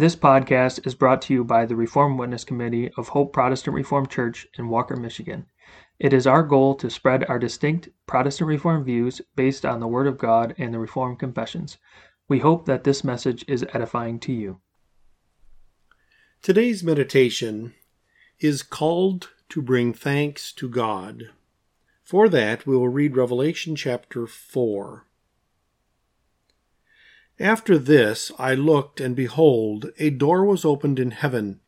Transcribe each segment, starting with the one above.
This podcast is brought to you by the Reformed Witness Committee of Hope Protestant Reformed Church in Walker, Michigan. It is our goal to spread our distinct Protestant Reformed views based on the Word of God and the Reformed Confessions. We hope that this message is edifying to you. Today's meditation is called to bring thanks to God. For that, we will read Revelation chapter 4. After this I looked, and behold, a door was opened in heaven.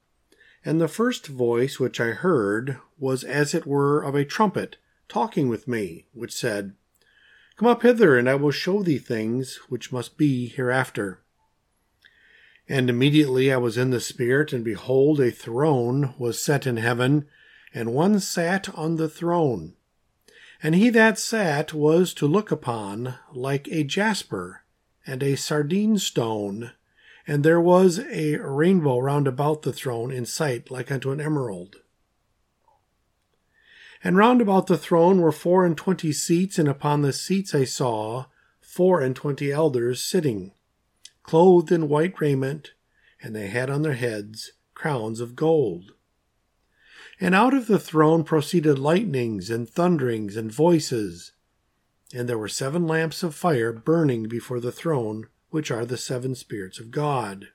And the first voice which I heard was as it were of a trumpet talking with me, which said, Come up hither, and I will show thee things which must be hereafter. And immediately I was in the Spirit, and behold, a throne was set in heaven, and one sat on the throne. And he that sat was to look upon like a jasper and a sardine stone, and there was a rainbow round about the throne in sight like unto an emerald. And round about the throne were four and twenty seats, and upon the seats I saw four and twenty elders sitting, clothed in white raiment, and they had on their heads crowns of gold. And out of the throne proceeded lightnings and thunderings and voices and there were seven lamps of fire burning before the throne, which are the seven spirits of God.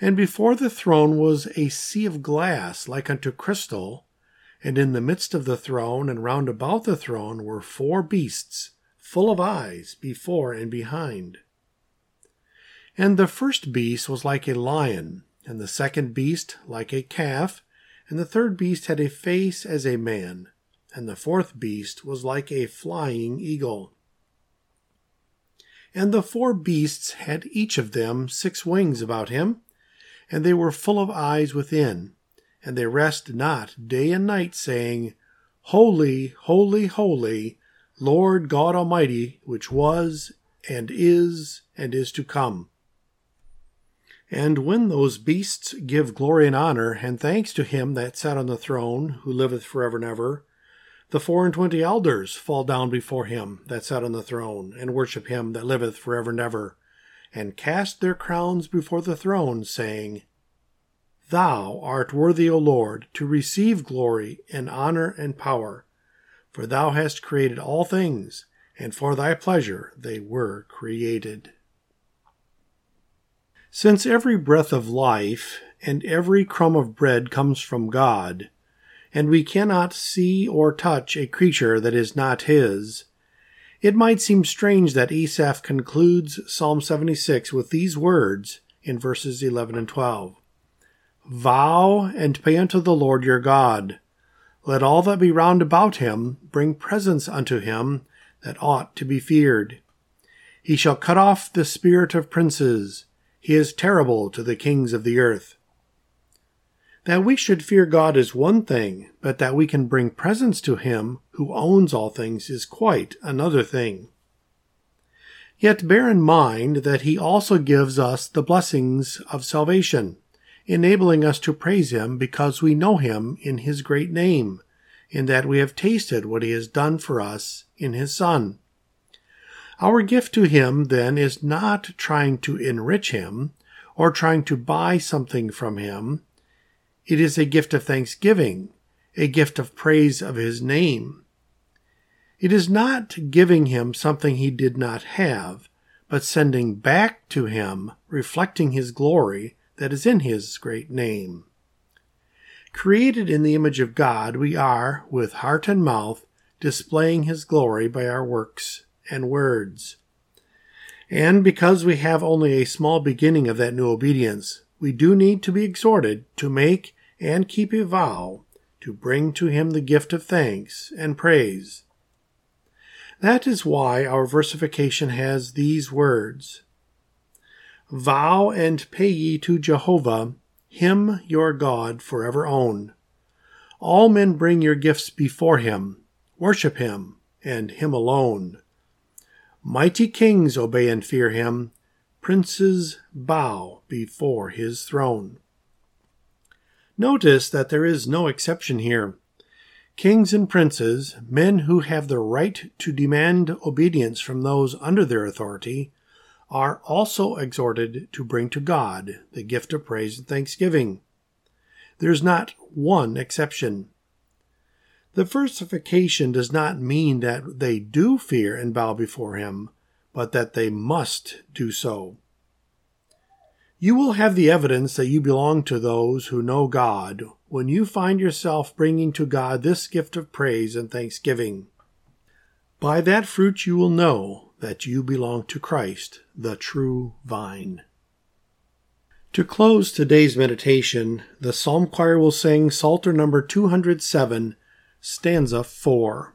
And before the throne was a sea of glass like unto crystal, and in the midst of the throne and round about the throne were four beasts, full of eyes before and behind. And the first beast was like a lion, and the second beast like a calf, and the third beast had a face as a man and the fourth beast was like a flying eagle. And the four beasts had each of them six wings about him, and they were full of eyes within, and they rest not day and night, saying, Holy, holy, holy, Lord God Almighty, which was, and is, and is to come. And when those beasts give glory and honor and thanks to him that sat on the throne, who liveth for ever and ever, the four and twenty elders fall down before him that sat on the throne, and worship him that liveth for ever and ever, and cast their crowns before the throne, saying, Thou art worthy, O Lord, to receive glory and honor and power, for thou hast created all things, and for thy pleasure they were created. Since every breath of life and every crumb of bread comes from God, and we cannot see or touch a creature that is not his. It might seem strange that Asaph concludes Psalm 76 with these words in verses 11 and 12 Vow and pay unto the Lord your God. Let all that be round about him bring presents unto him that ought to be feared. He shall cut off the spirit of princes. He is terrible to the kings of the earth. That we should fear God is one thing, but that we can bring presents to Him who owns all things is quite another thing. Yet bear in mind that He also gives us the blessings of salvation, enabling us to praise Him because we know Him in His great name, in that we have tasted what He has done for us in His Son. Our gift to Him, then, is not trying to enrich Him or trying to buy something from Him it is a gift of thanksgiving, a gift of praise of his name. It is not giving him something he did not have, but sending back to him, reflecting his glory that is in his great name. Created in the image of God, we are, with heart and mouth, displaying his glory by our works and words. And because we have only a small beginning of that new obedience, we do need to be exhorted to make and keep a vow to bring to him the gift of thanks and praise. That is why our versification has these words Vow and pay ye to Jehovah, him your God forever own. All men bring your gifts before him, worship him, and him alone. Mighty kings obey and fear him, princes bow before his throne. Notice that there is no exception here. Kings and princes, men who have the right to demand obedience from those under their authority, are also exhorted to bring to God the gift of praise and thanksgiving. There's not one exception. The versification does not mean that they do fear and bow before Him, but that they must do so. You will have the evidence that you belong to those who know God when you find yourself bringing to God this gift of praise and thanksgiving. By that fruit you will know that you belong to Christ, the true vine. To close today's meditation, the Psalm Choir will sing Psalter number 207, stanza 4.